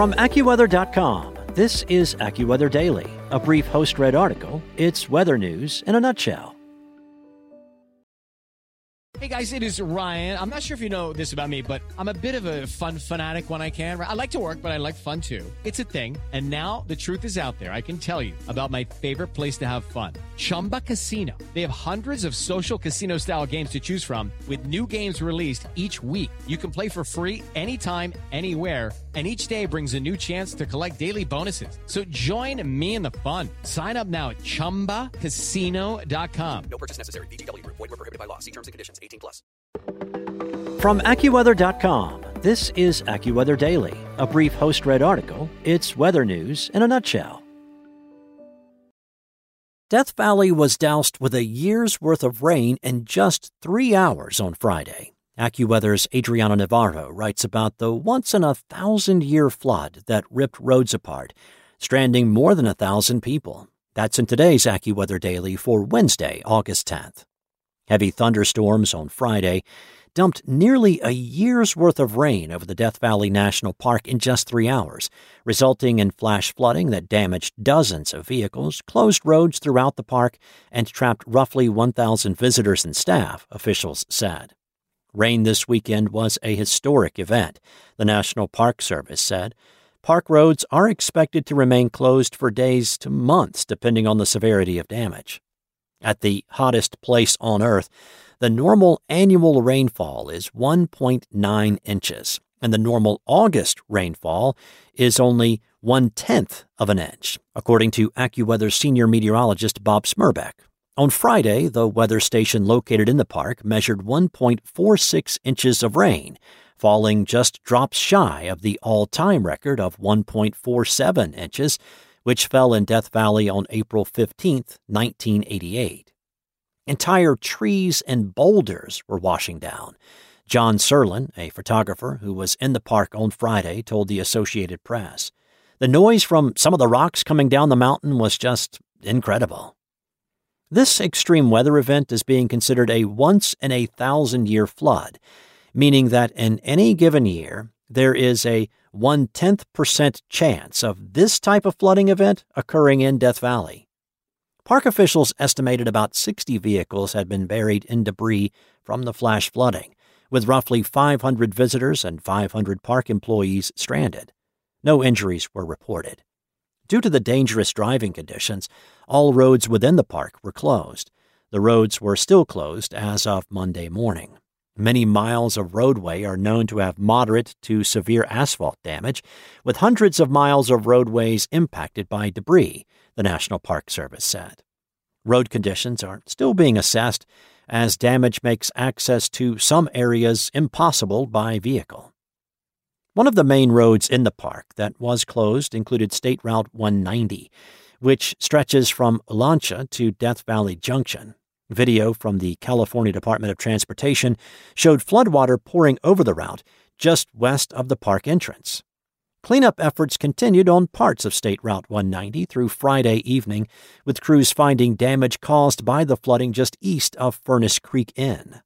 From AccuWeather.com, this is AccuWeather Daily, a brief host read article. It's weather news in a nutshell. Hey guys, it is Ryan. I'm not sure if you know this about me, but I'm a bit of a fun fanatic when I can. I like to work, but I like fun too. It's a thing. And now the truth is out there. I can tell you about my favorite place to have fun Chumba Casino. They have hundreds of social casino style games to choose from, with new games released each week. You can play for free anytime, anywhere and each day brings a new chance to collect daily bonuses. So join me in the fun. Sign up now at ChumbaCasino.com. No purchase necessary. VGW. Void were prohibited by law. See terms and conditions. 18 plus. From AccuWeather.com, this is AccuWeather Daily, a brief host-read article. It's weather news in a nutshell. Death Valley was doused with a year's worth of rain in just three hours on Friday. AccuWeather's Adriana Navarro writes about the once in a thousand year flood that ripped roads apart, stranding more than a thousand people. That's in today's AccuWeather Daily for Wednesday, August 10th. Heavy thunderstorms on Friday dumped nearly a year's worth of rain over the Death Valley National Park in just three hours, resulting in flash flooding that damaged dozens of vehicles, closed roads throughout the park, and trapped roughly 1,000 visitors and staff, officials said. Rain this weekend was a historic event, the National Park Service said. Park roads are expected to remain closed for days to months, depending on the severity of damage. At the hottest place on Earth, the normal annual rainfall is 1.9 inches, and the normal August rainfall is only one tenth of an inch, according to AccuWeather senior meteorologist Bob Smerbeck. On Friday, the weather station located in the park measured 1.46 inches of rain, falling just drops shy of the all time record of 1.47 inches, which fell in Death Valley on April 15, 1988. Entire trees and boulders were washing down. John Sirlin, a photographer who was in the park on Friday, told the Associated Press. The noise from some of the rocks coming down the mountain was just incredible. This extreme weather event is being considered a once in a thousand year flood, meaning that in any given year, there is a one tenth percent chance of this type of flooding event occurring in Death Valley. Park officials estimated about 60 vehicles had been buried in debris from the flash flooding, with roughly 500 visitors and 500 park employees stranded. No injuries were reported. Due to the dangerous driving conditions, all roads within the park were closed. The roads were still closed as of Monday morning. Many miles of roadway are known to have moderate to severe asphalt damage, with hundreds of miles of roadways impacted by debris, the National Park Service said. Road conditions are still being assessed as damage makes access to some areas impossible by vehicle. One of the main roads in the park that was closed included State Route 190, which stretches from Olancha to Death Valley Junction. Video from the California Department of Transportation showed floodwater pouring over the route just west of the park entrance. Cleanup efforts continued on parts of State Route 190 through Friday evening, with crews finding damage caused by the flooding just east of Furnace Creek Inn.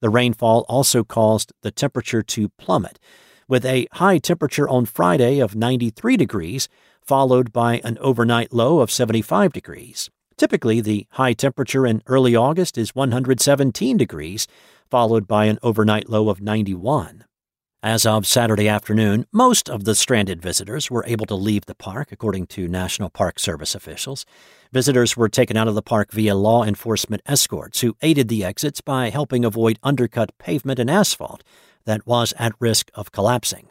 The rainfall also caused the temperature to plummet, with a high temperature on Friday of 93 degrees, followed by an overnight low of 75 degrees. Typically, the high temperature in early August is 117 degrees, followed by an overnight low of 91. As of Saturday afternoon, most of the stranded visitors were able to leave the park, according to National Park Service officials. Visitors were taken out of the park via law enforcement escorts who aided the exits by helping avoid undercut pavement and asphalt that was at risk of collapsing.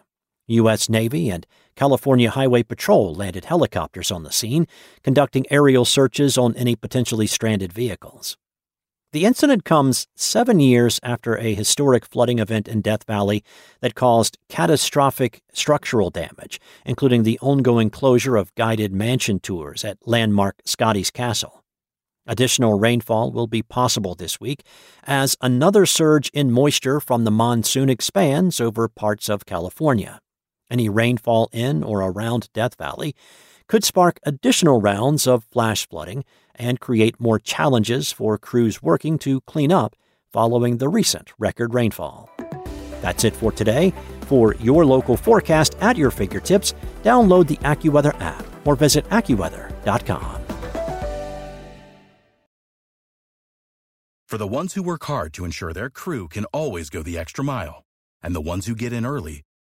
U.S. Navy and California Highway Patrol landed helicopters on the scene, conducting aerial searches on any potentially stranded vehicles. The incident comes seven years after a historic flooding event in Death Valley that caused catastrophic structural damage, including the ongoing closure of guided mansion tours at landmark Scotty's Castle. Additional rainfall will be possible this week as another surge in moisture from the monsoon expands over parts of California. Any rainfall in or around Death Valley could spark additional rounds of flash flooding and create more challenges for crews working to clean up following the recent record rainfall. That's it for today. For your local forecast at your fingertips, download the AccuWeather app or visit AccuWeather.com. For the ones who work hard to ensure their crew can always go the extra mile, and the ones who get in early